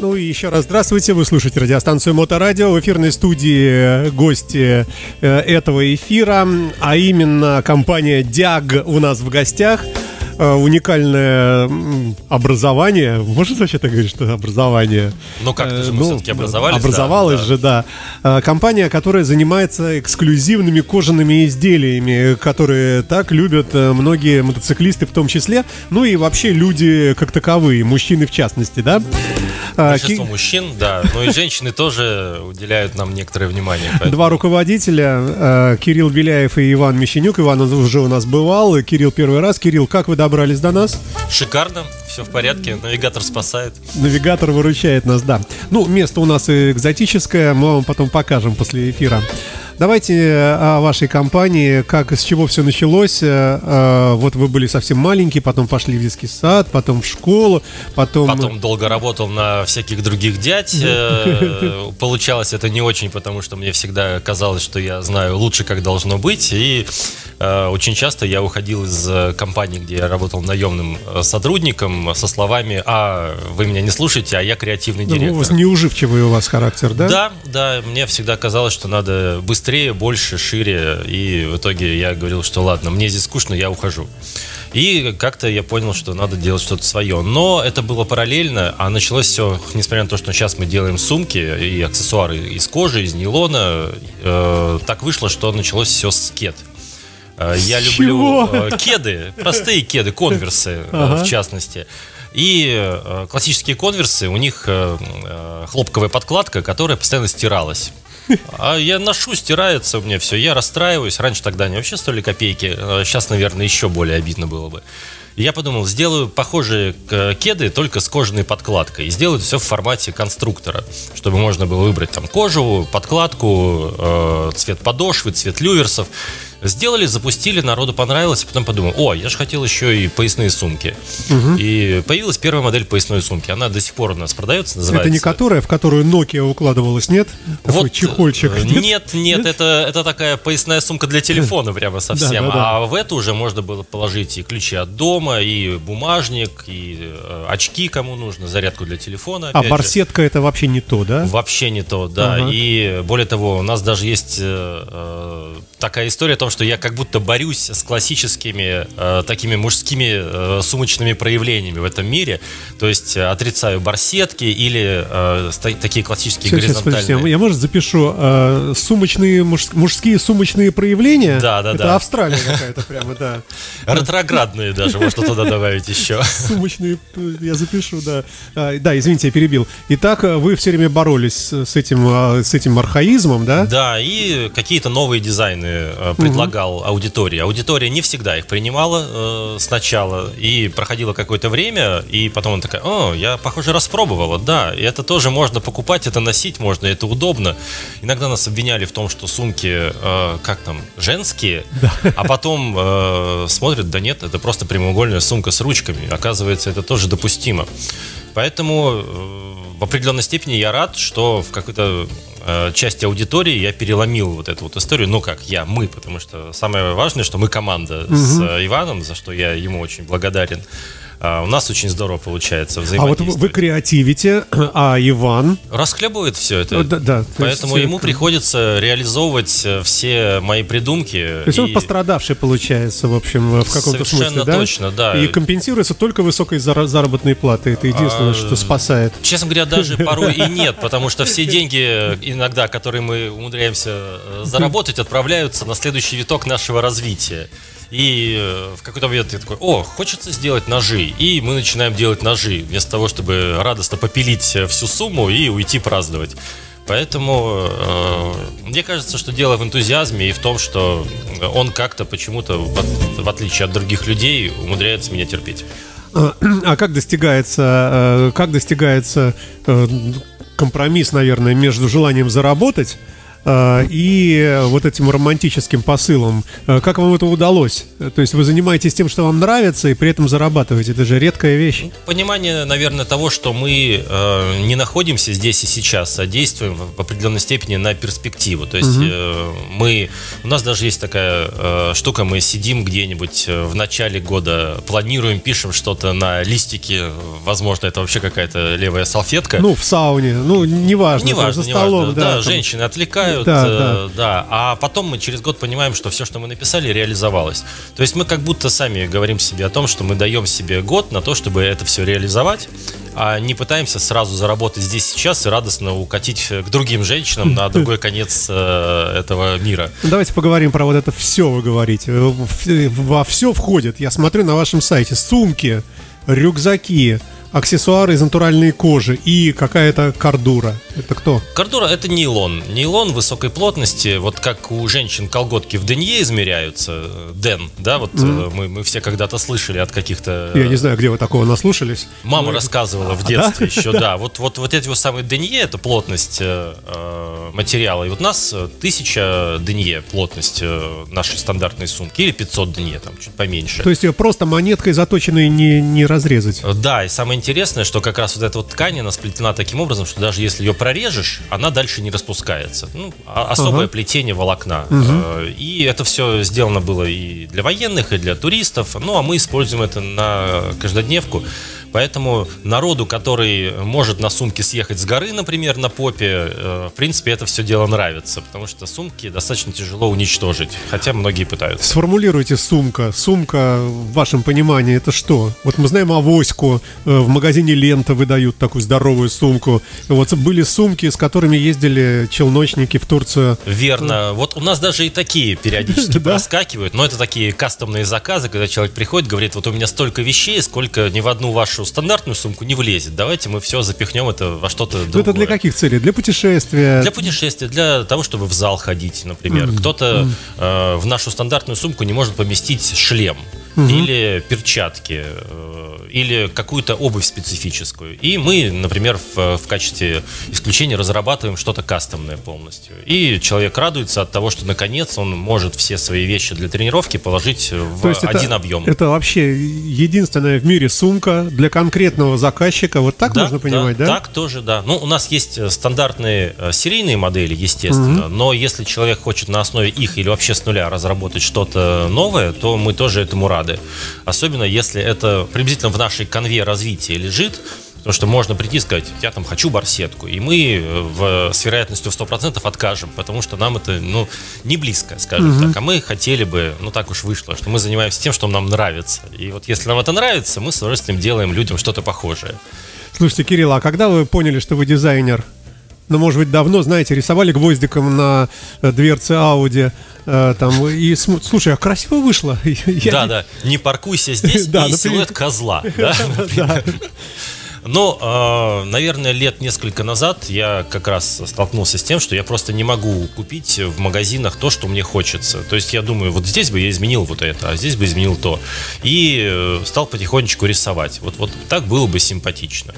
Ну и еще раз здравствуйте, вы слушаете радиостанцию Моторадио. В эфирной студии гости э, этого эфира, а именно компания Диаг у нас в гостях. Э, уникальное образование. Можно вообще так говорить, что образование? Ну как-то же мы ну, все-таки образовались. Образовалась да, же, да. Э, компания, которая занимается эксклюзивными кожаными изделиями, которые так любят э, многие мотоциклисты в том числе, ну и вообще люди как таковые, мужчины в частности, да? Большинство Ки... мужчин, да, но и женщины тоже уделяют нам некоторое внимание. Поэтому... Два руководителя, Кирилл Беляев и Иван Мещенюк. Иван уже у нас бывал, Кирилл первый раз. Кирилл, как вы добрались до нас? Шикарно, все в порядке, навигатор спасает. Навигатор выручает нас, да. Ну, место у нас экзотическое, мы вам потом покажем после эфира. Давайте э, о вашей компании, как, с чего все началось. Э, э, вот вы были совсем маленькие, потом пошли в детский сад, потом в школу, потом... Потом долго работал на всяких других дядь. Получалось это не очень, потому что мне всегда казалось, что я знаю лучше, как должно быть. И очень часто я уходил из компании, где я работал наемным сотрудником, со словами, а вы меня не слушаете, а я креативный ну, директор. Ну, неуживчивый у вас характер, да? Да, да. Мне всегда казалось, что надо быстрее, больше, шире. И в итоге я говорил, что ладно, мне здесь скучно, я ухожу. И как-то я понял, что надо делать что-то свое. Но это было параллельно, а началось все, несмотря на то, что сейчас мы делаем сумки и аксессуары из кожи, из нейлона, э, так вышло, что началось все с кед. Э, я люблю Чего? Э, кеды, простые кеды, конверсы э, ага. в частности. И классические конверсы, у них хлопковая подкладка, которая постоянно стиралась. А я ношу, стирается у меня все. Я расстраиваюсь. Раньше тогда они вообще стоили копейки. Сейчас, наверное, еще более обидно было бы. я подумал, сделаю похожие кеды, только с кожаной подкладкой. И сделаю все в формате конструктора, чтобы можно было выбрать там кожу, подкладку, цвет подошвы, цвет люверсов. Сделали, запустили, народу понравилось, а потом подумал, о, я же хотел еще и поясные сумки. Угу. И появилась первая модель поясной сумки. Она до сих пор у нас продается, называется. Это не которая, в которую Nokia укладывалась, нет? Такой вот, чехольчик. Э, нет, нет, нет, Это, это такая поясная сумка для телефона прямо совсем. Да, да, да. А в эту уже можно было положить и ключи от дома, и бумажник, и э, очки, кому нужно, зарядку для телефона. А барсетка же. это вообще не то, да? Вообще не то, да. Ага. И более того, у нас даже есть э такая история о том, что я как будто борюсь с классическими э, такими мужскими э, сумочными проявлениями в этом мире. То есть э, отрицаю барсетки или э, такие классические сейчас, горизонтальные. Сейчас, подождите, я, может, запишу э, сумочные, муж, мужские сумочные проявления? Да, да, Это да. Австралия какая-то прямо, да. Ретроградные даже, можно туда добавить еще. Сумочные, я запишу, да. А, да, извините, я перебил. Итак, вы все время боролись с этим, а, с этим архаизмом, да? Да, и какие-то новые дизайны э, предлагал аудитории. Аудитория не всегда их принимала э, сначала, и проходило какое-то время, и потом она такая, о, я, похоже, распробовала, да, и это тоже можно покупать, это носить можно, это удобно. Иногда нас обвиняли в том, что сумки, э, как там, женские, да. а потом э, смотрят, да нет, это просто прямоугольная сумка с ручками. Оказывается, это тоже допустимо. Поэтому э, в определенной степени я рад, что в какой-то э, части аудитории я переломил вот эту вот историю. Ну как, я, мы, потому что самое важное, что мы команда угу. с э, Иваном, за что я ему очень благодарен. А, у нас очень здорово получается взаимодействовать. А вот вы креативите, а Иван? Расхлебывает все это. Да, да. Поэтому есть, ему приходится реализовывать э, все мои придумки. То есть и... он пострадавший получается, в общем, в каком-то смысле, да? Совершенно точно, да. И компенсируется только высокой заработной платой. Это единственное, а, что спасает. Честно говоря, даже порой и нет, потому что все деньги иногда, которые мы умудряемся э, заработать, отправляются на следующий виток нашего развития. И э, в какой-то момент я такой, о, хочется сделать ножи. И мы начинаем делать ножи, вместо того, чтобы радостно попилить э, всю сумму и уйти праздновать. Поэтому э, мне кажется, что дело в энтузиазме и в том, что он как-то почему-то, в, в отличие от других людей, умудряется меня терпеть. А, а как достигается, э, как достигается компромисс, наверное, между желанием заработать и вот этим романтическим посылом. Э, как вам это удалось? То есть вы занимаетесь тем, что вам нравится, и при этом зарабатываете. Это же редкая вещь. Понимание, наверное, того, что мы э, не находимся здесь и сейчас, а действуем в определенной степени на перспективу. То есть угу. э, мы, у нас даже есть такая э, штука, мы сидим где-нибудь э, в начале года, планируем, пишем что-то на листике, возможно, это вообще какая-то левая салфетка. Ну, в сауне, ну, неважно, неважно за столом, неважно. да. Да, там... женщины отвлекают, да, э, да. да, а потом мы через год понимаем, что все, что мы написали, реализовалось. То есть мы как будто сами говорим себе о том, что мы даем себе год на то, чтобы это все реализовать, а не пытаемся сразу заработать здесь сейчас и радостно укатить к другим женщинам на другой конец э, этого мира. Давайте поговорим про вот это все, вы говорите. Во все входит, я смотрю на вашем сайте, сумки, рюкзаки, аксессуары из натуральной кожи и какая-то кордура. Это кто? Кордура это нейлон. Нейлон высокой плотности, вот как у женщин колготки в денье измеряются, Ден, да, вот mm. мы, мы все когда-то слышали от каких-то... Я не знаю, где вы такого наслушались. Мама ну, рассказывала в детстве да? еще, да. Вот, вот, вот эти вот самые денье, это плотность э, э материала. И вот у нас тысяча денье плотность э, нашей стандартной сумки, или 500 денье, там чуть поменьше. То есть ее просто монеткой заточенной не, не разрезать? Да, и самое интересное, что как раз вот эта вот ткань, она сплетена таким образом, что даже если ее прорежешь, она дальше не распускается. Ну, а, особое ага. плетение волокна. Угу. И это все сделано было и для военных, и для туристов. Ну, а мы используем это на каждодневку. Поэтому народу, который может на сумке съехать с горы, например, на попе, э, в принципе, это все дело нравится, потому что сумки достаточно тяжело уничтожить, хотя многие пытаются. Сформулируйте сумка. Сумка, в вашем понимании, это что? Вот мы знаем авоську, э, в магазине Лента выдают такую здоровую сумку. Вот были сумки, с которыми ездили челночники в Турцию. Верно. Вот у нас даже и такие периодически проскакивают, но это такие кастомные заказы, когда человек приходит, говорит, вот у меня столько вещей, сколько ни в одну вашу стандартную сумку не влезет. Давайте мы все запихнем это во что-то другое. Ну, это для каких целей? Для путешествия? Для путешествия, для того, чтобы в зал ходить, например. Mm-hmm. Кто-то э, в нашу стандартную сумку не может поместить шлем угу. или перчатки, э, или какую-то обувь специфическую. И мы, например, в, в качестве исключения разрабатываем что-то кастомное полностью. И человек радуется от того, что наконец он может все свои вещи для тренировки положить в То есть один это, объем. Это вообще единственная в мире сумка для конкретного заказчика. Вот так да, можно понимать, да, да? Так тоже, да. Ну, у нас есть э, стандартные э, серийные модели, естественно, угу. но если человек хочет на основе их или вообще с нуля разработать что-то новое, то мы тоже этому рады рады. Особенно если это приблизительно в нашей конве развития лежит, Потому что можно прийти и сказать, я там хочу барсетку, и мы э, в, с вероятностью в 100% откажем, потому что нам это, ну, не близко, скажем угу. так. А мы хотели бы, ну, так уж вышло, что мы занимаемся тем, что нам нравится. И вот если нам это нравится, мы с удовольствием делаем людям что-то похожее. Слушайте, Кирилл, а когда вы поняли, что вы дизайнер? Ну, может быть, давно, знаете, рисовали гвоздиком на э, дверце Ауди. Э, там, и слушай, а красиво вышло. Да, да. Не паркуйся здесь да, и силуэт козла. Да, Но, э, наверное, лет несколько назад я как раз столкнулся с тем, что я просто не могу купить в магазинах то, что мне хочется. То есть я думаю, вот здесь бы я изменил вот это, а здесь бы изменил то. И стал потихонечку рисовать. Вот, вот так было бы симпатично.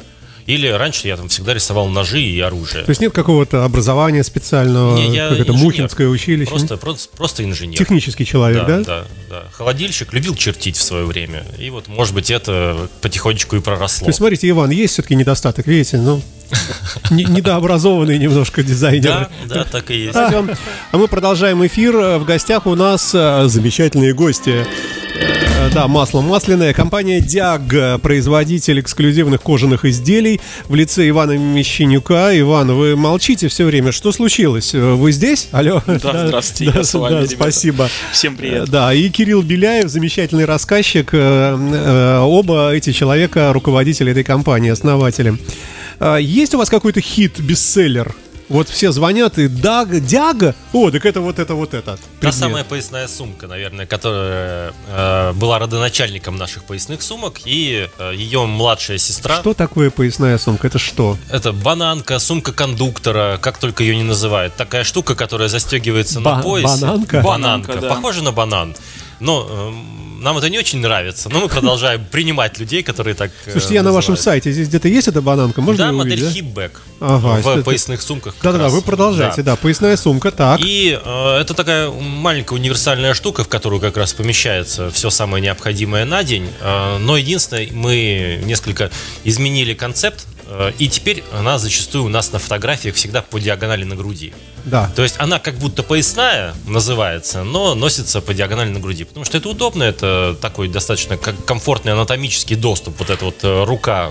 Или раньше я там всегда рисовал ножи и оружие. То есть нет какого-то образования специального, Не, я как это Мухинское училище? Просто, просто, просто инженер. Технический человек, да? Да, да, да. Холодильщик любил чертить в свое время. И вот, может быть, это потихонечку и проросло. То есть, смотрите, Иван, есть все-таки недостаток, видите, ну, недообразованный немножко дизайнер. Да, да, так и есть. А мы продолжаем эфир. В гостях у нас э, замечательные гости. Э, да, масло масляное. Компания Диаг, производитель эксклюзивных кожаных изделий в лице Ивана Мещенюка. Иван, вы молчите все время. Что случилось? Вы здесь? Алло. Да, здравствуйте, да, я с вами, да, Спасибо. Всем привет. Да, и Кирилл Беляев, замечательный рассказчик. Э, оба эти человека руководители этой компании, основатели. Есть у вас какой-то хит-бестселлер? Вот все звонят и Даг, Дяга. О, так это вот это вот это. Та самая поясная сумка, наверное, которая э, была родоначальником наших поясных сумок, и э, ее младшая сестра. Что такое поясная сумка? Это что? Это бананка, сумка кондуктора, как только ее не называют. Такая штука, которая застегивается Ба- на пояс. Бананка. Бананка. бананка да. Похоже на банан. Но э, нам это не очень нравится, но мы продолжаем принимать людей, которые так э, Слушайте, я на вашем сайте, здесь где-то есть эта бананка? Можно да, модель Hipback ага, в это... поясных сумках. Да-да-да, вы продолжаете, да. да, поясная сумка, так. И э, это такая маленькая универсальная штука, в которую как раз помещается все самое необходимое на день. Э, но единственное, мы несколько изменили концепт Э, и теперь она зачастую у нас на фотографиях всегда по диагонали на груди. Да. То есть она как будто поясная называется, но носится по диагонали на груди. Потому что это удобно, это такой достаточно комфортный анатомический доступ. Вот эта вот э, рука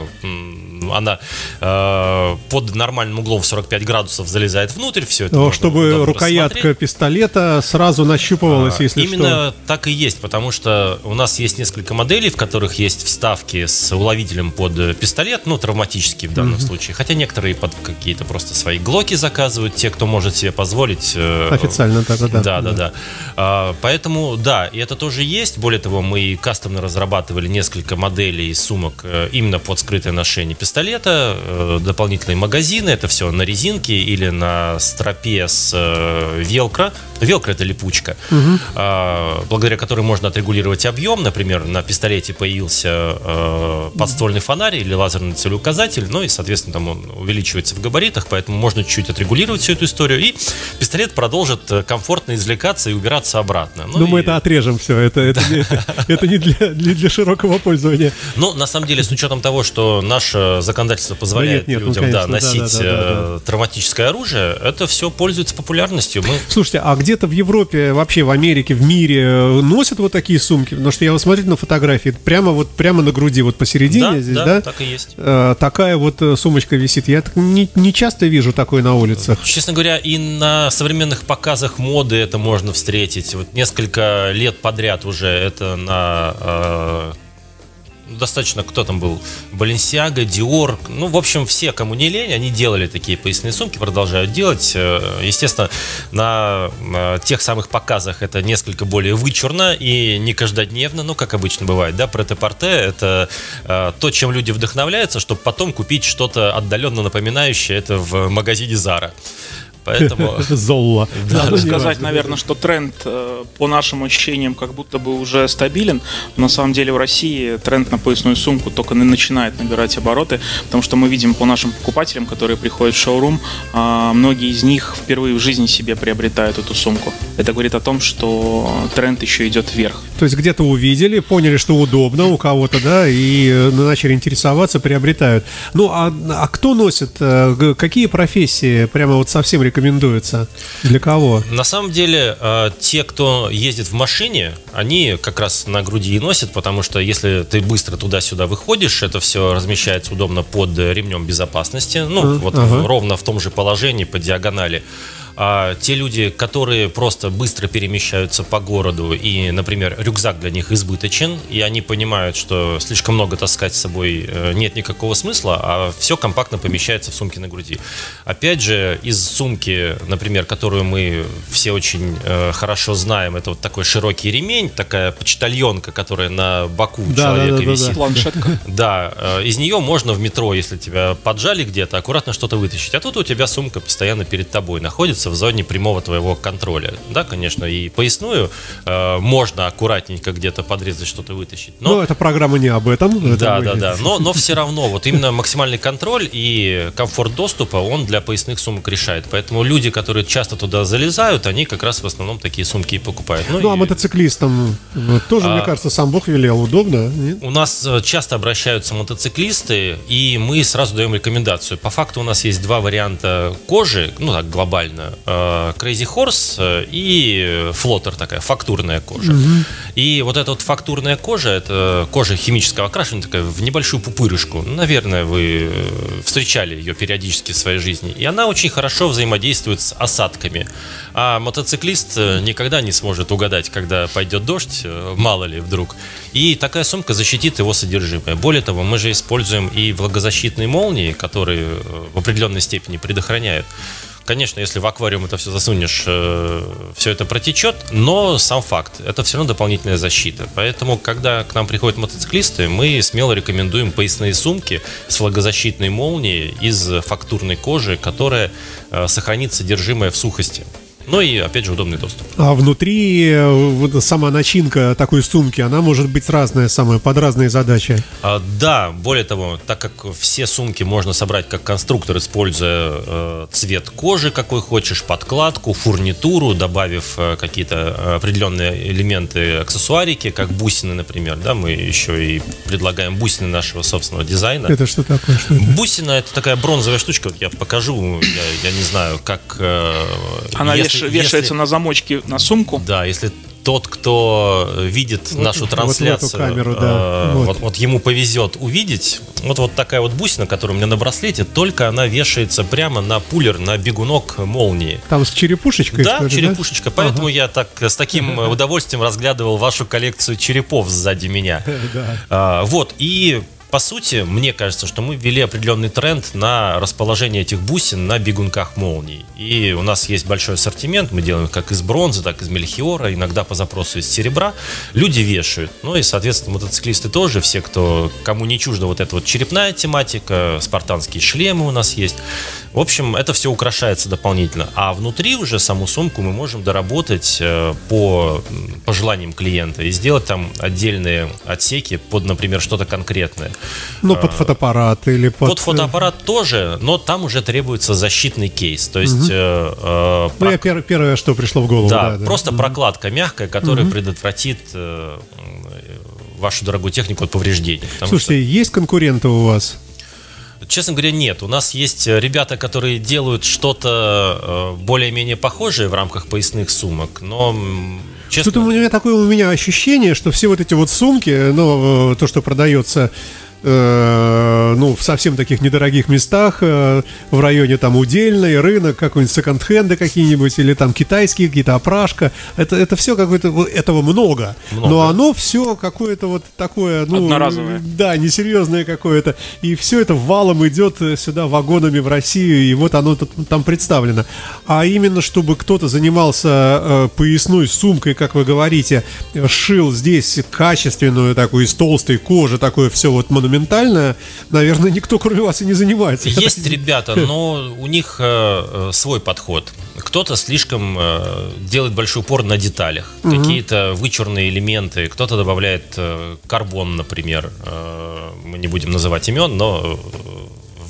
она э, под нормальным углом в 45 градусов залезает внутрь, все это. Но чтобы рукоятка пистолета сразу нащупывалась, а, если именно что. так и есть, потому что у нас есть несколько моделей, в которых есть вставки с уловителем под пистолет, ну, травматический в данном mm-hmm. случае. Хотя некоторые под какие-то просто свои глоки заказывают, те, кто может себе позволить. Э, Официально так, да. Да, да, да. да. А, поэтому, да, и это тоже есть. Более того, мы кастомно разрабатывали несколько моделей сумок э, именно под скрытое ношение пистолета э, дополнительные магазины, это все на резинке или на стропе с велкро. Велкро это липучка, угу. благодаря которой можно отрегулировать объем. Например, на пистолете появился э, подствольный фонарь или лазерный целеуказатель, ну и, соответственно, там он увеличивается в габаритах, поэтому можно чуть-чуть отрегулировать всю эту историю, и пистолет продолжит комфортно извлекаться и убираться обратно. Ну, ну мы это отрежем все, это, это, это не для, для широкого пользования. Ну, на самом деле, с учетом того, что наша законодательство позволяет нет, нет, людям ну, конечно, да, носить да, да, да, да, травматическое оружие, это все пользуется популярностью. Мы... Слушайте, а где-то в Европе, вообще в Америке, в мире э, носят вот такие сумки? Потому что я вот смотрю на фотографии, прямо вот прямо на груди, вот посередине да, здесь, да? Да, так и есть. Э, такая вот э, сумочка висит. Я не, не часто вижу такое на улицах. Честно говоря, и на современных показах моды это можно встретить. Вот несколько лет подряд уже это на достаточно, кто там был, Баленсиага, Диор, ну, в общем, все, кому не лень, они делали такие поясные сумки, продолжают делать. Э, естественно, на тех самых показах это несколько более вычурно и не каждодневно, ну, как обычно бывает, да, претепорте это э, то, чем люди вдохновляются, чтобы потом купить что-то отдаленно напоминающее это в магазине Зара. Поэтому... Золла. Надо сказать, наверное, что тренд, э, по нашим ощущениям, как будто бы уже стабилен. Но на самом деле в России тренд на поясную сумку только начинает набирать обороты, потому что мы видим по нашим покупателям, которые приходят в шоурум, а, многие из них впервые в жизни себе приобретают эту сумку. Это говорит о том, что тренд еще идет вверх. То есть где-то увидели, поняли, что удобно у кого-то, да, и э, начали интересоваться, приобретают. Ну, а, а кто носит? Э, какие профессии прямо вот совсем рекомендуется? Для кого? На самом деле, э, те, кто ездит в машине, они как раз на груди и носят, потому что если ты быстро туда-сюда выходишь, это все размещается удобно под ремнем безопасности, ну, вот ага. ровно в том же положении по диагонали а те люди, которые просто быстро перемещаются по городу и, например, рюкзак для них избыточен, и они понимают, что слишком много таскать с собой э, нет никакого смысла, а все компактно помещается в сумке на груди. Опять же, из сумки, например, которую мы все очень э, хорошо знаем, это вот такой широкий ремень, такая почтальонка, которая на боку да, человека да, да, висит. Да, да. Планшетка. Да, э, из нее можно в метро, если тебя поджали где-то, аккуратно что-то вытащить. А тут у тебя сумка постоянно перед тобой находится, в зоне прямого твоего контроля. Да, конечно, и поясную э, можно аккуратненько где-то подрезать, что-то вытащить. Но ну, эта программа не об этом. Да, да, да. Но, но все равно, вот именно максимальный контроль и комфорт доступа, он для поясных сумок решает. Поэтому люди, которые часто туда залезают, они как раз в основном такие сумки и покупают. Ну, ну а и... а мотоциклистам тоже, а... мне кажется, сам Бог велел, удобно? Нет? У нас э, часто обращаются мотоциклисты, и мы сразу даем рекомендацию. По факту у нас есть два варианта кожи, ну так глобально. Э, Crazy Horse э, и флотер такая, фактурная кожа. Угу. И вот эта вот фактурная кожа, это кожа химического окрашивания, такая в небольшую пупырышку. Наверное, вы э, встречали ее периодически в своей жизни. И она очень хорошо взаимодействует с осадками. А мотоциклист никогда не сможет угадать, когда пойдет дождь, мало ли вдруг. И такая сумка защитит его содержимое. Более того, мы же используем и влагозащитные молнии, которые в определенной степени предохраняют. Конечно, если в аквариум это все засунешь, э, все это протечет, но сам факт, это все равно дополнительная защита. Поэтому, когда к нам приходят мотоциклисты, мы смело рекомендуем поясные сумки с влагозащитной молнией из фактурной кожи, которая э, сохранит содержимое в сухости. Ну и, опять же, удобный доступ. А внутри вот, сама начинка такой сумки, она может быть разная самая, под разные задачи. А, да, более того, так как все сумки можно собрать как конструктор, используя э, цвет кожи, какой хочешь, подкладку, фурнитуру, добавив э, какие-то определенные элементы, аксессуарики, как бусины, например, да, мы еще и предлагаем бусины нашего собственного дизайна. Это что такое? Что это? Бусина это такая бронзовая штучка, вот я покажу, я, я не знаю, как... Э, Она если, вешается если, на замочке на сумку. Да, если тот, кто видит вот, нашу трансляцию, вот, камеру, да. э, вот. Вот, вот ему повезет увидеть. Вот вот такая вот бусина, которая у меня на браслете, только она вешается прямо на пулер, на бегунок молнии. Там с черепушечкой? Да, ли, черепушечка. Да? Поэтому ага. я так с таким удовольствием разглядывал вашу коллекцию черепов сзади меня. А, вот и по сути, мне кажется, что мы ввели определенный тренд на расположение этих бусин на бегунках молний. И у нас есть большой ассортимент, мы делаем как из бронзы, так и из мельхиора, иногда по запросу из серебра. Люди вешают. Ну и, соответственно, мотоциклисты тоже, все, кто, кому не чужда вот эта вот черепная тематика, спартанские шлемы у нас есть. В общем, это все украшается дополнительно. А внутри уже саму сумку мы можем доработать э, по пожеланиям клиента и сделать там отдельные отсеки под, например, что-то конкретное. Ну, под фотоаппарат или под... Под фотоаппарат тоже, но там уже требуется защитный кейс. То есть... Угу. Э, э, ну, я пер, первое, что пришло в голову. Да, да просто да. прокладка мягкая, которая угу. предотвратит э, вашу дорогую технику от повреждений. Слушайте, что... есть конкуренты у вас? Честно говоря, нет. У нас есть ребята, которые делают что-то более-менее похожее в рамках поясных сумок, но честно... Что-то у меня такое у меня ощущение, что все вот эти вот сумки, ну, то, что продается Э, ну, в совсем таких недорогих местах, э, в районе там Удельной, рынок, какой-нибудь секонд-хенды какие-нибудь, или там китайские какие-то опрашка. Это, это все какое-то, этого много. много. Но оно все какое-то вот такое, ну, Одноразовое. да, несерьезное какое-то. И все это валом идет сюда вагонами в Россию, и вот оно там представлено. А именно, чтобы кто-то занимался э, поясной сумкой, как вы говорите, шил здесь качественную такую из толстой кожи, такое все вот монументальное монументальная, наверное, никто кроме вас и не занимается. Есть ребята, но у них э, э, свой подход. Кто-то слишком э, делает большой упор на деталях, угу. какие-то вычурные элементы, кто-то добавляет э, карбон, например. Э, мы не будем называть имен, но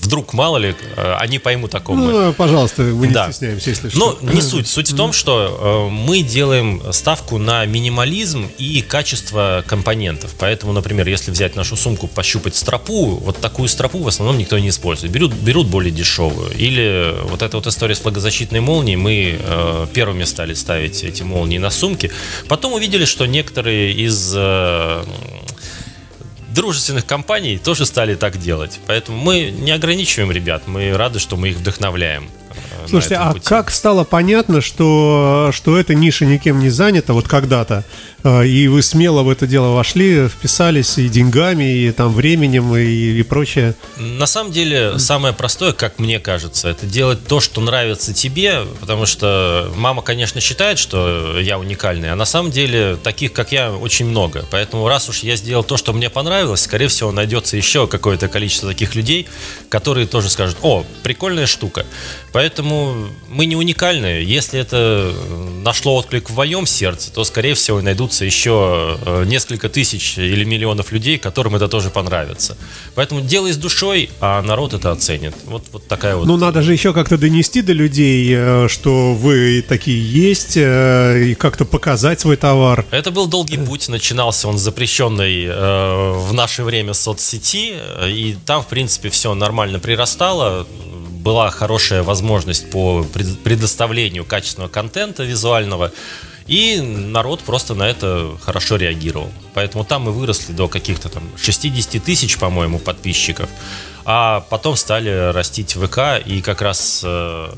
вдруг, мало ли, э, они поймут о ком ну, пожалуйста, мы не да. стесняемся, если что. Но не суть. Суть в том, что э, мы делаем ставку на минимализм и качество компонентов. Поэтому, например, если взять нашу сумку, пощупать стропу, вот такую стропу в основном никто не использует. Берут, берут более дешевую. Или вот эта вот история с влагозащитной молнией, мы э, первыми стали ставить эти молнии на сумки. Потом увидели, что некоторые из дружественных компаний тоже стали так делать. Поэтому мы не ограничиваем ребят, мы рады, что мы их вдохновляем. Э, Слушайте, а пути. как стало понятно, что, что эта ниша никем не занята вот когда-то? А, и вы смело в это дело вошли, вписались и деньгами, и там временем, и, и прочее. На самом деле, самое простое, как мне кажется, это делать то, что нравится тебе, потому что мама, конечно, считает, что я уникальный, а на самом деле таких, как я, очень много. Поэтому раз уж я сделал то, что мне понравилось, скорее всего, найдется еще какое-то количество таких людей, которые тоже скажут, о, прикольная штука. Поэтому мы не уникальны. Если это нашло отклик в моем сердце, то, скорее всего, найдут найдутся еще э, несколько тысяч или миллионов людей, которым это тоже понравится. Поэтому делай с душой, а народ это оценит. Вот, вот такая вот. Ну, надо же еще как-то донести до людей, э, что вы такие есть, э, и как-то показать свой товар. Это был долгий путь. Начинался он с запрещенной в наше время соцсети, и там, в принципе, все нормально прирастало была хорошая возможность по предоставлению качественного контента визуального. И народ просто на это хорошо реагировал. Поэтому там мы выросли до каких-то там 60 тысяч, по-моему, подписчиков. А потом стали растить ВК, и как раз э,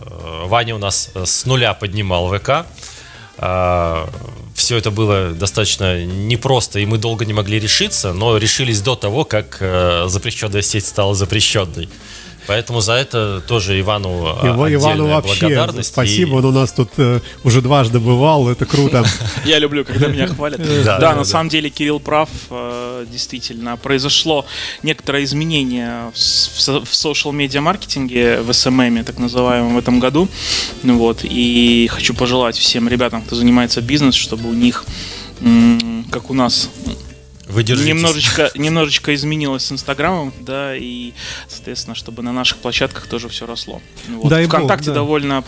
Ваня у нас с нуля поднимал ВК. Э, а, все это было достаточно непросто, и мы долго не могли решиться, но решились до того, как э, запрещенная сеть стала запрещенной. Поэтому за это тоже Ивану Ива- Ивану вообще благодарность. спасибо, И- он у нас тут э, уже дважды бывал, это круто. Я люблю, когда меня хвалят. Да, на самом деле Кирилл прав, э, действительно. Произошло некоторое изменение в с- в SMM, так называемом, в этом году. Вот. И хочу пожелать всем ребятам, кто занимается бизнесом, чтобы у них, как у нас, Вы держитесь. немножечко, немножечко изменилось с Инстаграмом, да, и, соответственно, чтобы на наших площадках тоже все росло. Ну Вот. Дай бог, ВКонтакте да. довольно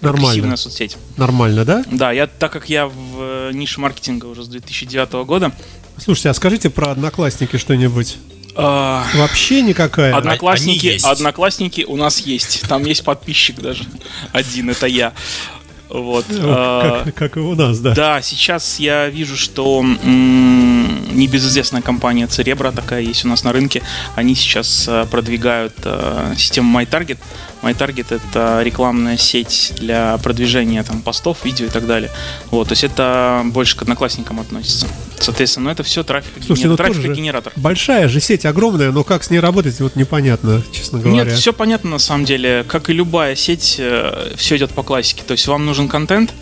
Нормально. соцсеть. Нормально, да? Да, я, так как я в э, нише маркетинга уже с 2009 года, Слушайте, а скажите про одноклассники что-нибудь. а, Вообще никакая. одноклассники, одноклассники у нас есть. Там есть подписчик даже. Один, это я. Вот. Ну, а, Как, как и у нас, да. Да, сейчас я вижу, что м, небезызвестная компания Церебра такая есть у нас на рынке. Они сейчас э, продвигают э, систему MyTarget. MyTarget это рекламная сеть для продвижения там постов, видео и так далее. Вот, то есть это больше к одноклассникам относится. Соответственно, ну это все трафик, Слушайте, ну тоже же трафикогенератор. большая же сеть огромная, но как с ней работать, вот непонятно, честно говоря. Нет, все понятно на самом деле. Как и любая сеть, все идет по классике. То есть вам нужен контент,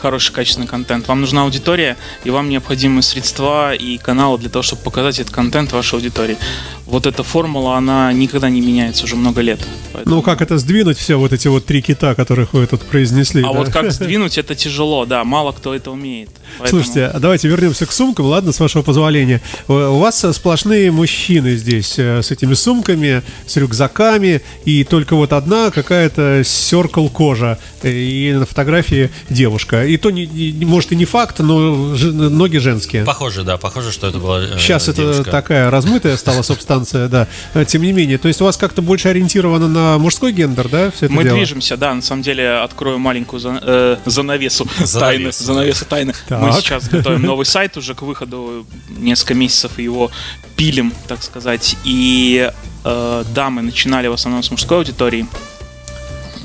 хороший качественный контент, вам нужна аудитория, и вам необходимы средства и каналы для того, чтобы показать этот контент вашей аудитории. Вот эта формула, она никогда не меняется уже много лет. Поэтому- Ну, как это сдвинуть все вот эти вот три кита, которых вы тут произнесли? А да? вот как сдвинуть, это тяжело, да, мало кто это умеет. Поэтому- Слушайте, давайте вернемся к сумкам, ладно, с вашего позволения. У у вас э, сплошные мужчины здесь э, с этими сумками, с рюкзаками, и только вот одна какая-то серкл кожа, э, и на фотографии девушка. И то, не, не- может, и не факт, но ж- ноги женские. Похоже, да, похоже, что это была э, Сейчас это девушка. такая размытая стала субстанция, да. Э, Тем не менее, то есть у вас как-то больше ориентировано на мужской гендер, да, все это Мы дело? движемся, да, на самом деле открою маленькую за- э, занавесу тайны. Занавесу. Тайны. Мы сейчас готовим новый сайт уже к выходу, несколько месяцев его пилим, так сказать. И э, да, мы начинали в основном с мужской аудитории.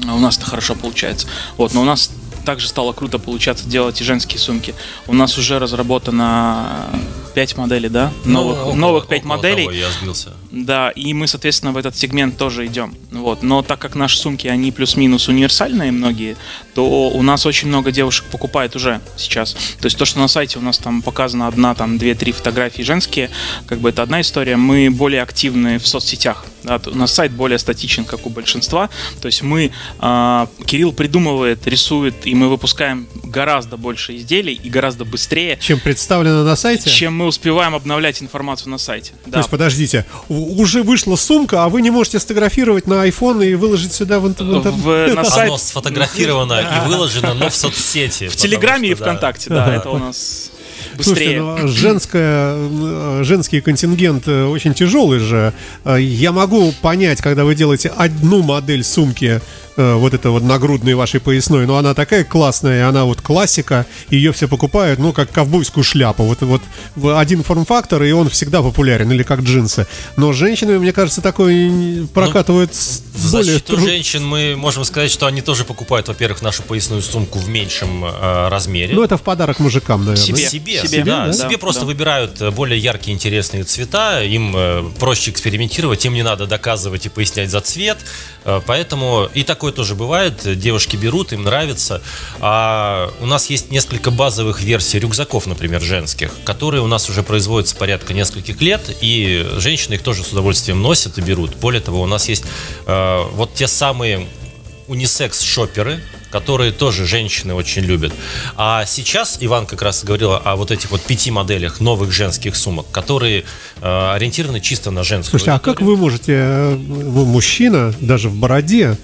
А У нас это хорошо получается. Вот, но у нас также стало круто получаться делать и женские сумки. У нас уже разработано 5 моделей, да? Ну, Новых, около- новых 5 около моделей. того я сбился. Да, и мы, соответственно, в этот сегмент тоже идем. Вот. Но так как наши сумки, они плюс-минус универсальные многие, то у нас очень много девушек покупает уже сейчас. То есть то, что на сайте у нас там показано одна, там, две, три фотографии женские, как бы это одна история. Мы более активны в соцсетях. Да, то у нас сайт более статичен, как у большинства. То есть мы, а, Кирилл придумывает, рисует, и мы выпускаем гораздо больше изделий и гораздо быстрее, Чем представлено на сайте? чем мы успеваем обновлять информацию на сайте. То есть, подождите, уже вышла сумка, а вы не можете сфотографировать на iPhone и выложить сюда в интернет? в, на сайт, Оно сфотографировано и выложено, но в соцсети. в Телеграме и ВКонтакте, да, это у нас Слушайте, быстрее. ну, а женская, э, женский контингент э, очень тяжелый же. Э, Я могу понять, когда вы делаете одну модель сумки, э, вот это вот нагрудной вашей поясной, но она такая классная, она вот классика, ее все покупают, ну, как ковбойскую шляпу. Вот, вот один форм-фактор, и он всегда популярен, или как джинсы. Но женщинами, мне кажется, такое не- прокатывает В более защиту тру- женщин мы можем сказать, что они тоже покупают, во-первых, нашу поясную сумку в меньшем э, размере. Ну, это в подарок мужикам, наверное. Себе. Себе, Себе, да, да, себе да, просто да. выбирают э, более яркие, интересные цвета, им э, проще экспериментировать, им не надо доказывать и пояснять за цвет, э, поэтому и такое тоже бывает, девушки берут, им нравится, а у нас есть несколько базовых версий рюкзаков, например, женских, которые у нас уже производятся порядка нескольких лет, и женщины их тоже с удовольствием носят и берут. Более того, у нас есть э, вот те самые унисекс-шоперы, которые тоже женщины очень любят. А сейчас Иван как раз говорил о вот этих вот пяти моделях новых женских сумок, которые э, ориентированы чисто на женскую Слушайте, а как аудиторию. вы можете, э, вы мужчина, даже в бороде,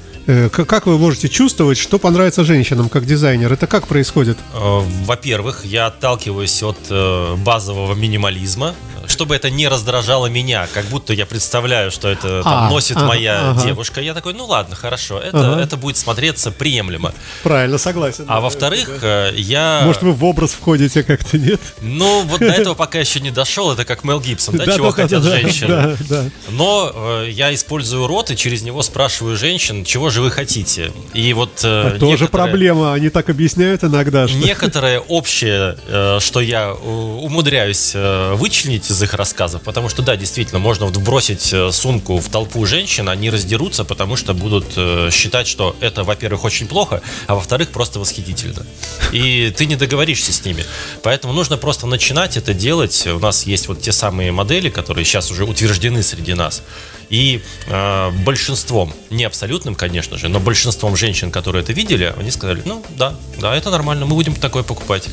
как вы можете чувствовать, что понравится женщинам как дизайнер? Это как происходит? Э, Во-первых, я отталкиваюсь от э, базового минимализма, чтобы это не раздражало меня, как будто я представляю, что это там, А, носит ага, моя ага. девушка. Я такой, ну ладно, хорошо, это, Ага. это будет смотреться приемлемо. Правильно, согласен. А во-вторых, э, я... Может, вы в образ входите как-то, нет? Ну, вот до этого пока еще не дошел, это как Мел Гибсон, да, Да, чего да, да, хотят да, женщины. Да, да. Но э, я использую рот и через него спрашиваю женщин, чего же вы хотите. И вот э, А Тоже проблема, они так объясняют иногда. Некоторое общее, что я умудряюсь вычленить из их рассказов. Потому что, да, действительно, можно вбросить э, сумку в толпу женщин, они раздерутся, потому что будут э, считать, что это, во-первых, очень плохо, а во-вторых, просто восхитительно. И ты не договоришься с ними. Поэтому нужно просто начинать это делать. У нас есть вот те самые модели, которые сейчас уже утверждены среди нас. И э, большинством, не абсолютным, конечно же, но большинством женщин, которые это видели, они сказали, ну да, да, это нормально, мы будем такое покупать.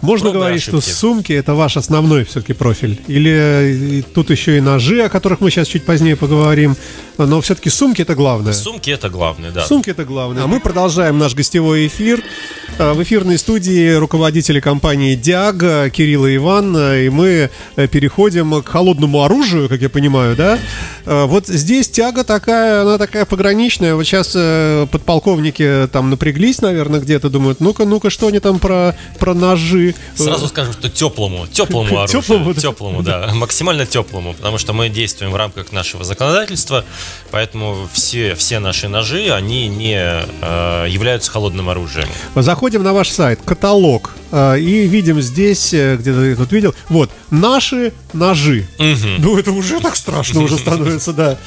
Можно Пробы говорить, ошибки. что сумки это ваш основной все-таки профиль? Или тут еще и ножи, о которых мы сейчас чуть позднее поговорим? Но все-таки сумки это главное. Сумки это главное, да. Сумки это главное. А мы продолжаем наш гостевой эфир. А, в эфирной студии руководители компании Диаг Кирилл и Иван. И мы э, переходим к холодному оружию, как я понимаю, да? Вот здесь тяга такая, она такая пограничная. Вот сейчас э, подполковники там напряглись, наверное, где-то думают, ну-ка, ну-ка, что они там про, про ножи? Сразу скажем, что теплому, теплому оружию. Теплому, теплому, да, максимально теплому, потому что мы действуем в рамках нашего законодательства. Поэтому все, все наши ножи, они не э, являются холодным оружием. Заходим на ваш сайт, каталог, э, и видим здесь, э, где-то я тут видел, вот, наши ножи. Угу. Ну, это уже так страшно уже становится, да.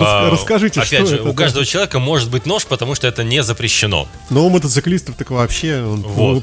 А, расскажите, Опять же, у каждого человека может быть нож, потому что это не запрещено. Но у мотоциклистов так вообще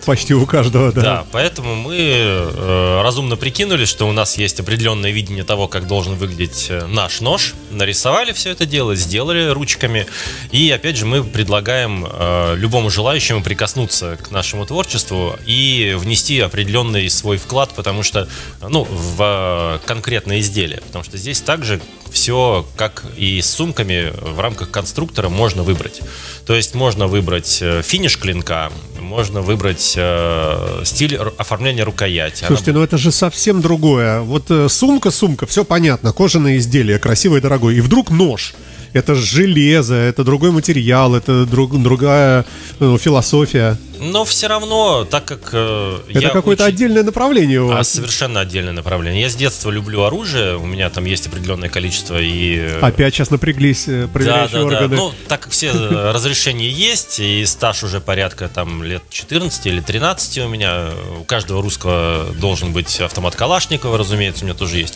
почти у каждого, да. Да, поэтому мы э, разумно прикинули, что у нас есть определенное видение того, как должен выглядеть э, наш нож. Нарисовали все это дело, сделали ручками. И опять же мы предлагаем э, любому желающему прикоснуться к нашему творчеству и внести определенный свой вклад, потому что, ну, в конкретное изделие. Потому что здесь также все, как и с сумками, в рамках конструктора можно выбрать. То есть можно выбрать э, финиш клинка, можно выбрать э, стиль оформления рукояти. Слушайте, Она... ну это же совсем другое. Вот э, сумка, сумка, все понятно, кожаное изделие, красивое, дорогое. И вдруг нож это железо, это другой материал, это друг, другая ну, философия. Но все равно, так как э, это какое-то очень... отдельное направление у а, вас. А, совершенно отдельное направление. Я с детства люблю оружие, у меня там есть определенное количество и. Э, Опять сейчас напряглись э, проверяющие да, да, органы. Да. Ну, так как все э, разрешения есть и стаж уже порядка там лет 14 или 13 у меня, у каждого русского должен быть автомат Калашникова, разумеется, у меня тоже есть.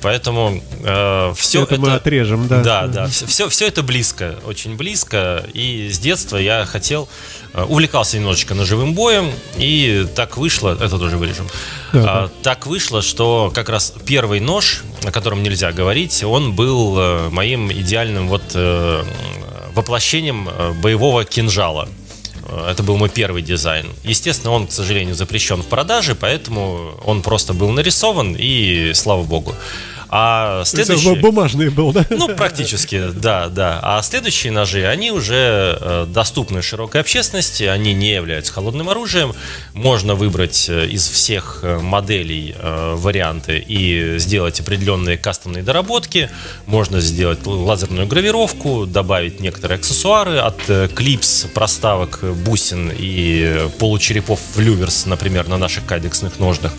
Поэтому э, все это, это мы отрежем, да. Да, да. Все, все это близко, очень близко. И с детства я хотел, увлекался немножечко ножевым боем, и так вышло, это тоже вырежем. Да, а, Так вышло, что как раз первый нож, о котором нельзя говорить, он был э, моим идеальным вот э, воплощением э, боевого кинжала. Это был мой первый дизайн. Естественно, он, к сожалению, запрещен в продаже, поэтому он просто был нарисован, и слава богу. А следующие... бумажный был, да? Ну, практически, да, да. А следующие ножи, они уже э, доступны широкой общественности, они не являются холодным оружием. Можно выбрать э, из всех э, моделей варианты и сделать определенные кастомные доработки. Можно сделать лазерную гравировку, добавить некоторые аксессуары от клипс, проставок, бусин и получерепов в люверс, например, на наших кадексных ножнах.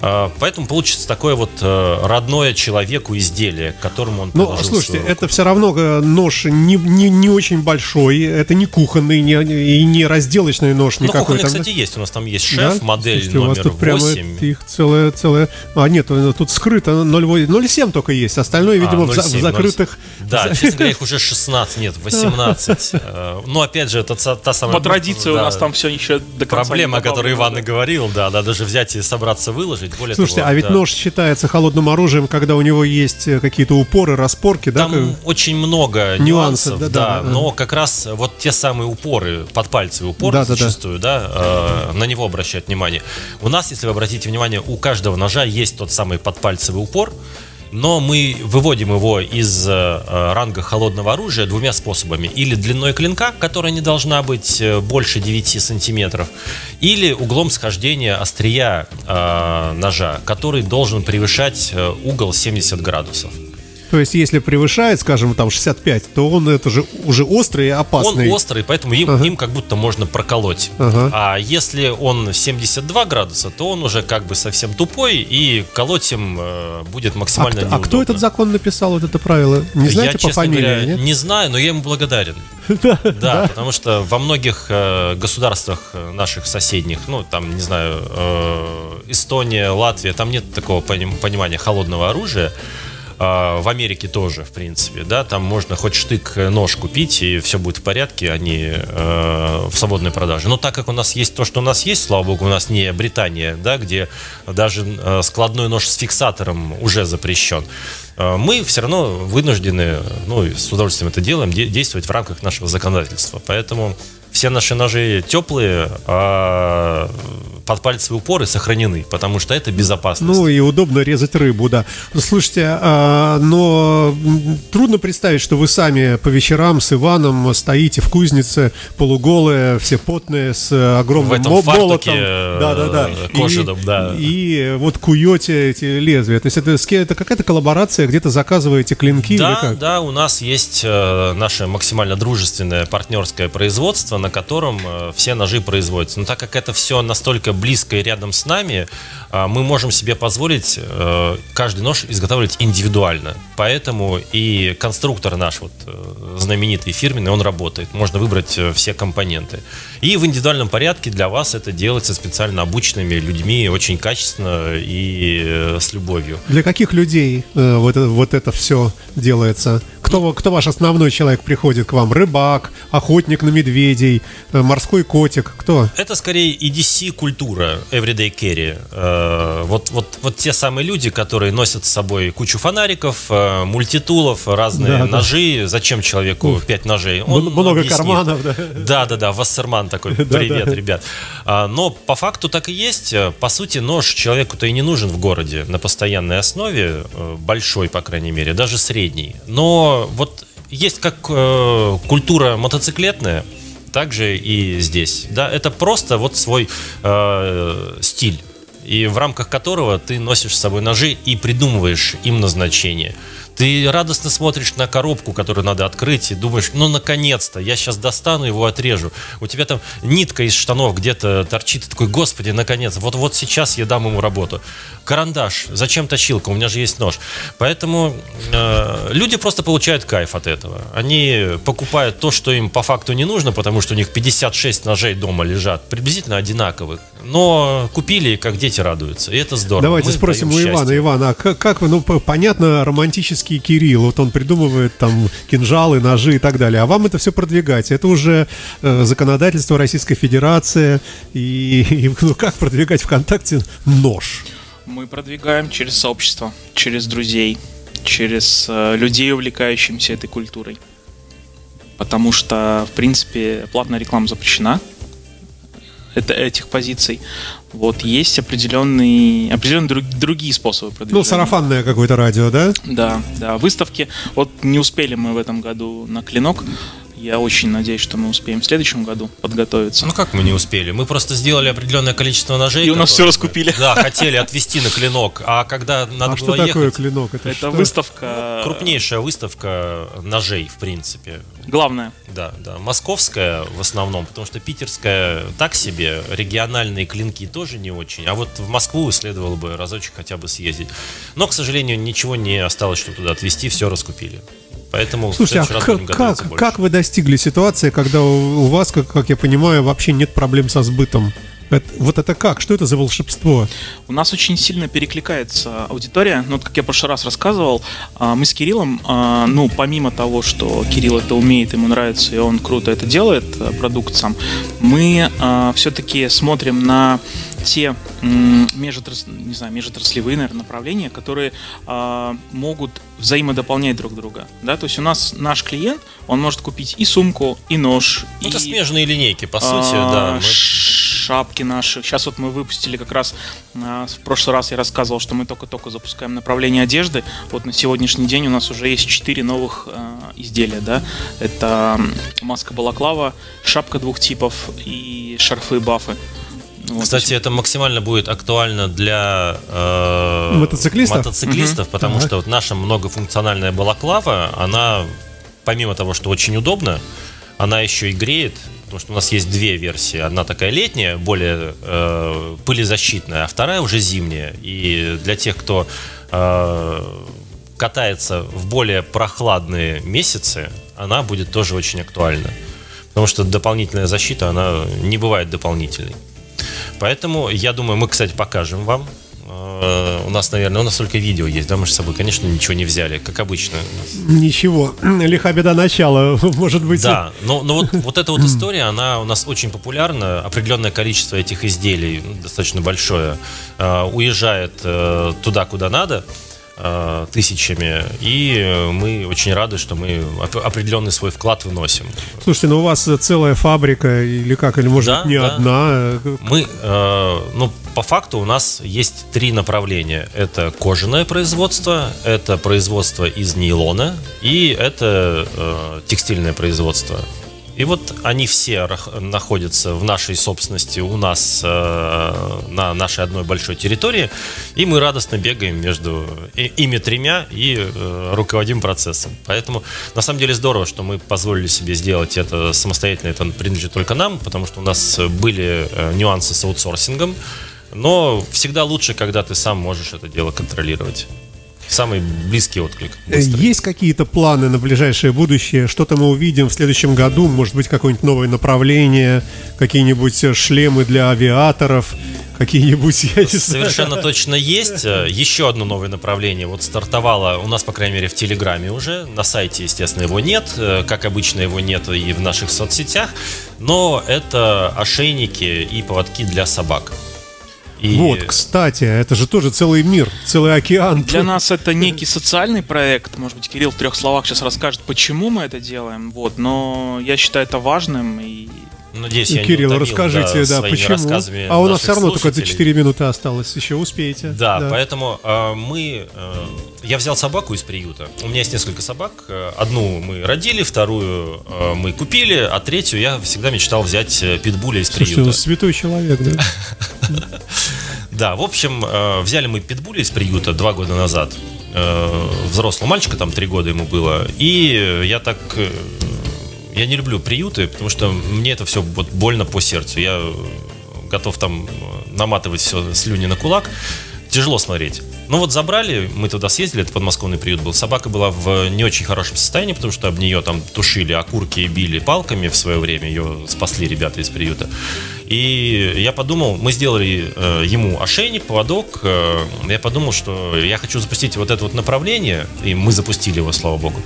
А, поэтому получится такое вот э, родное человеку изделие, к которому он Ну, слушайте, это все равно э, нож не, не, не очень большой, это не кухонный не, и не разделочный нож никакой. Ну, кухонный, там, кстати, есть. У нас там есть шеф, да? модель слушайте, номер у вас тут 8. Прямо их целая, целая... А, нет, э, тут скрыто 0,7 только есть. Остальное, а, видимо, а, 0,7, в, в закрытых... 0,7. Да, честно говоря, их уже 16, нет, 18. Но, опять же, это та самая... По традиции у нас там все еще до конца Проблема, о которой Иван и говорил, да, надо же взять и собраться выложить быть. Более Слушайте, того, а ведь да. нож считается холодным оружием, когда у него есть э, какие-то упоры, распорки, да? Там очень много нюансов, да, да, да, но как раз вот те самые упоры, подпальцевые упоры да, зачастую, да, да, да э, на него обращают внимание. У нас, если вы обратите внимание, у каждого ножа есть тот самый подпальцевый упор, но мы выводим его из э, ранга холодного оружия двумя способами. Или длиной клинка, которая не должна быть э, больше 9 сантиметров, или углом схождения острия э, ножа, который должен превышать э, угол 70 градусов. То есть, если превышает, скажем, там 65, то он это же уже острый и опасный. Он острый, поэтому им, Ага. им как будто можно проколоть. Ага. А если он 72 градуса, то он уже как бы совсем тупой, и колоть им э, будет А, максимально а неудобно. кто этот закон написал, вот это правило? Не знаете я, по честно фамилии? говоря, нет? не знаю, но я ему благодарен. Да, потому что во многих э, государствах наших соседних, ну, там, не знаю, э, Эстония, Латвия, там нет такого поним- понимания холодного оружия. А, В Америке тоже, в принципе, да, там можно хоть штык э, купить, и все будет в порядке, они э, в свободной продаже. Но так как у нас есть то, что у нас есть, слава богу, у нас не Британия, да, где даже э, складной нож с фиксатором уже запрещен. Мы все равно вынуждены, ну, и с удовольствием это делаем, де- действовать в рамках нашего законодательства. Поэтому все наши ножи теплые, а подпальцевые упоры сохранены, потому что это безопасность. Ну и удобно резать рыбу, да. Слушайте, а, но трудно представить, что вы сами по вечерам с Иваном стоите в кузнице, полуголые, все потные, с огромным В этом фартуке, молотом. э, Да, да, да. кожаном, и, да. И вот куете эти лезвия. То есть это, это какая-то коллаборация, где-то заказываете клинки Да, да, у нас есть э, наше максимально дружественное партнерское производство, на котором э, все ножи производятся. Но так как это все настолько близко и рядом с нами, э, мы можем себе позволить э, каждый нож изготавливать индивидуально. Поэтому и конструктор наш вот э, знаменитый фирменный, он работает. Можно выбрать э, все компоненты. И в индивидуальном порядке для вас это делается специально обученными людьми, очень качественно и с любовью. Для каких людей вот, это, вот это все делается? Кто, кто ваш основной человек приходит к вам? Рыбак, охотник на медведей, э, морской котик? Кто? Это скорее EDC-культура, Everyday Carry. Э, вот, вот, вот те самые люди, которые носят с собой кучу фонариков, э, мультитулов, разные Да, да. ножи. Зачем человеку пять ножей? Он много объяснит. карманов, да. Да, да, да, Вассерман такой, привет, ребят. А, Но по факту так и есть. Э, По сути, нож человеку-то и не нужен в городе на постоянной основе, большой, по крайней мере, даже средний. Но вот есть как э, культура мотоциклетная, также и здесь. Да, это просто вот свой э, стиль. И в рамках которого ты носишь с собой ножи и придумываешь им назначение. Ты радостно смотришь на коробку, которую надо открыть, и думаешь, ну наконец-то, я сейчас достану его, отрежу. У тебя там нитка из штанов где-то торчит, ты такой, господи, наконец, вот, вот сейчас я дам ему работу. Карандаш, зачем точилка, у меня же есть нож. Поэтому э, люди просто получают кайф от этого. Они покупают то, что им по факту не нужно, потому что у них 56 ножей дома лежат, приблизительно одинаковых. Но купили, как дети радуются, и это здорово. Давайте Мы спросим у даем Ивана. счастье. Иван, а как, как вы, ну, п- романтический Кирилл, вот он придумывает там кинжалы, ножи и так далее, а вам это все продвигать, это уже э, законодательство Российской Федерации, и, и, ну, как продвигать ВКонтакте нож? Мы продвигаем через сообщество, через друзей, через э, людей, увлекающимся этой культурой. Потому что, в принципе, платная реклама запрещена. Это этих позиций. Вот есть определенные, определенные друг- другие способы продвижения. Ну, сарафанное какое-то радио, да? Да, да, выставки. Вот не успели мы в этом году на клинок. Я очень надеюсь, что мы успеем в следующем году подготовиться. Ну как мы не успели? Мы просто сделали определенное количество ножей. И у нас мы, раскупили. Да, хотели отвести на клинок. А когда надо а что было такое ехать, клинок? Это, Это что? выставка. крупнейшая выставка ножей, в принципе. Главное. Да, да. Московская в основном, потому что питерская так себе, региональные клинки тоже не очень. А вот в Москву следовало бы разочек хотя бы съездить. Но, к сожалению, ничего не осталось, чтобы туда отвезти, все раскупили. Поэтому Слушайте, в а следующий раз как, как, как вы достигли ситуации, когда у, у вас, как, как я понимаю, вообще нет проблем со сбытом? Это- вот это как? Что это за волшебство? У нас очень сильно перекликается аудитория. Ну, вот как я в прошлый раз рассказывал, а, мы с Кириллом, а, ну, помимо того, что Кирилл это умеет, ему нравится, и он круто это делает, а, продукт сам, мы все-таки смотрим на те межотрас- не знаю, межотраслевые, наверное, направления, которые а, могут взаимодополнять друг друга. Да? То есть у нас наш клиент, он может купить и сумку, и нож, Ну, и это смежные линейки, по сути, а, да. мы- Шапки наши. Сейчас вот мы выпустили как раз, а, в прошлый раз я рассказывал, что мы только-только запускаем направление одежды. Вот на сегодняшний день у нас уже есть 4 новых а, изделия, да. Это м, маска балаклава, шапка двух типов и шарфы бафы. Вот Кстати, это максимально будет актуально для э, мотоциклистов, мотоциклистов угу. потому ага. что вот наша многофункциональная балаклава, она помимо того, что очень удобно, она еще и греет, потому что у нас есть две версии. Одна такая летняя, более э, пылезащитная, а вторая уже зимняя. И для тех, кто э, катается в более прохладные месяцы, она будет тоже очень актуальна. Потому что дополнительная защита, она не бывает дополнительной. Поэтому, я думаю, мы, кстати, покажем вам. Э, у нас, наверное, у нас только видео есть, да, мы с собой, конечно, ничего не взяли, как обычно. Ничего, лиха беда начала, может быть. Да, но, но вот, вот эта вот история, она у нас очень популярна, определенное количество этих изделий, ну, достаточно большое, э, уезжает э, туда, куда надо, тысячами, и мы очень рады, что мы определенный свой вклад вносим. Слушайте, ну у вас целая фабрика или как, или может да, не да. одна? Мы, э, ну по факту у нас есть три направления. Это кожаное производство, это производство из нейлона и это э, текстильное производство. И вот они все находятся в нашей собственности, у нас э, на нашей одной большой территории, и мы радостно бегаем между ими тремя и э, руководим процессом. Поэтому на самом деле здорово, что мы позволили себе сделать это самостоятельно, это принадлежит только нам, потому что у нас были э, нюансы с аутсорсингом, но всегда лучше, когда ты сам можешь это дело контролировать. Самый близкий отклик. Быстрый. Есть какие-то планы на ближайшее будущее? Что-то мы увидим в следующем году? Может быть, какое-нибудь новое направление? Какие-нибудь шлемы для авиаторов? Какие-нибудь, я не Совершенно знаю. точно есть. Еще одно новое направление. Вот стартовало у нас, по крайней мере, в Телеграме уже. На сайте, естественно, его нет. Как обычно, его нет и в наших соцсетях. Но это ошейники и поводки для собак. И... Вот, кстати, это же тоже целый мир, целый океан. Для нас это некий социальный проект. Может быть, Кирилл в трех словах сейчас расскажет, почему мы это делаем. Вот, но я считаю это важным и Надеюсь, я Кирилл, не расскажите, да, да почему? А у нас все равно только 4 минуты осталось, еще успеете. Да, да. поэтому э, мы... Э, я взял собаку из приюта. У меня есть несколько собак. Э, одну мы родили, вторую э, мы купили, а третью я всегда мечтал взять э, питбуля из Слушайте, приюта. Слушайте, святой человек, да? Да, в общем, э, взяли мы питбуля из приюта два года назад. Взрослого мальчика, там три года ему было. И я так я не люблю приюты, потому что мне это все вот больно по сердцу. Я готов там наматывать все слюни на кулак. Тяжело смотреть. Ну вот забрали, мы туда съездили, это подмосковный приют был. Собака была в не очень хорошем состоянии, потому что об нее там тушили окурки и били палками в свое время. Ее спасли ребята из приюта. И я подумал, мы сделали э, ему ошейник, поводок. Э, я подумал, что я хочу запустить вот это вот направление, и мы запустили его, слава богу,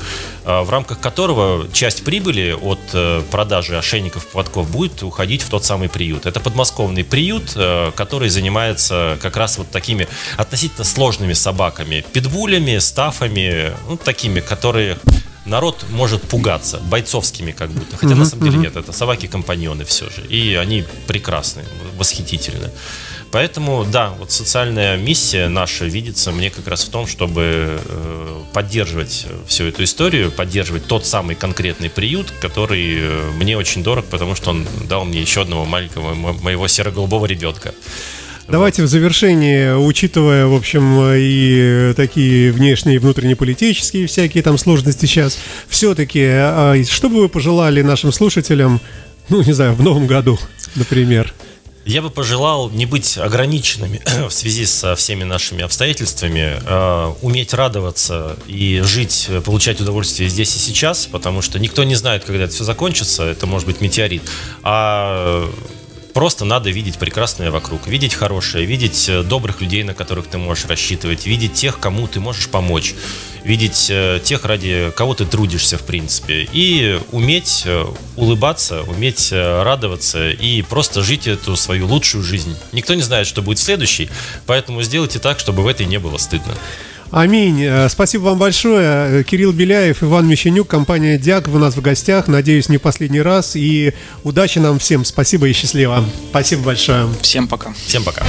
э, в рамках которого часть прибыли от э, продажи ошейников, поводков будет уходить в тот самый приют. Это подмосковный приют, э, который занимается как раз вот такими относительно сложными собаками, питбулями, стафами, ну, такими, которые народ может пугаться бойцовскими как будто. Хотя uh-huh, на самом деле uh-huh. нет, это собаки-компаньоны все же. И они прекрасны, восхитительны. Поэтому, да, вот социальная миссия наша видится мне как раз в том, чтобы э, поддерживать всю эту историю, поддерживать тот самый конкретный приют, который э, мне очень дорог, потому что он дал мне еще одного маленького моего серо-голубого ребенка. Давайте в завершении, учитывая, в общем, и такие внешние и внутреннеполитические всякие там сложности сейчас, все-таки, а, что бы вы пожелали нашим слушателям, ну, не знаю, в новом году, например? Я бы пожелал не быть ограниченными в связи со всеми нашими обстоятельствами, э, уметь радоваться и жить, получать удовольствие здесь и сейчас, потому что никто не знает, когда это все закончится, это может быть метеорит. А Просто надо видеть прекрасное вокруг, видеть хорошее, видеть э, добрых людей, на которых ты можешь рассчитывать, видеть тех, кому ты можешь помочь, видеть э, тех, ради кого ты трудишься, в принципе, и уметь э, улыбаться, уметь радоваться и просто жить эту свою лучшую жизнь. Никто не знает, что будет в следующей, поэтому сделайте так, чтобы в этой не было стыдно. Аминь. Э, спасибо вам большое. Э, Кирилл Беляев, Иван Мещенюк, компания Диак у нас в гостях. Надеюсь, не последний раз. И удачи нам всем. Спасибо и счастливо. Спасибо большое. Всем пока. Всем пока.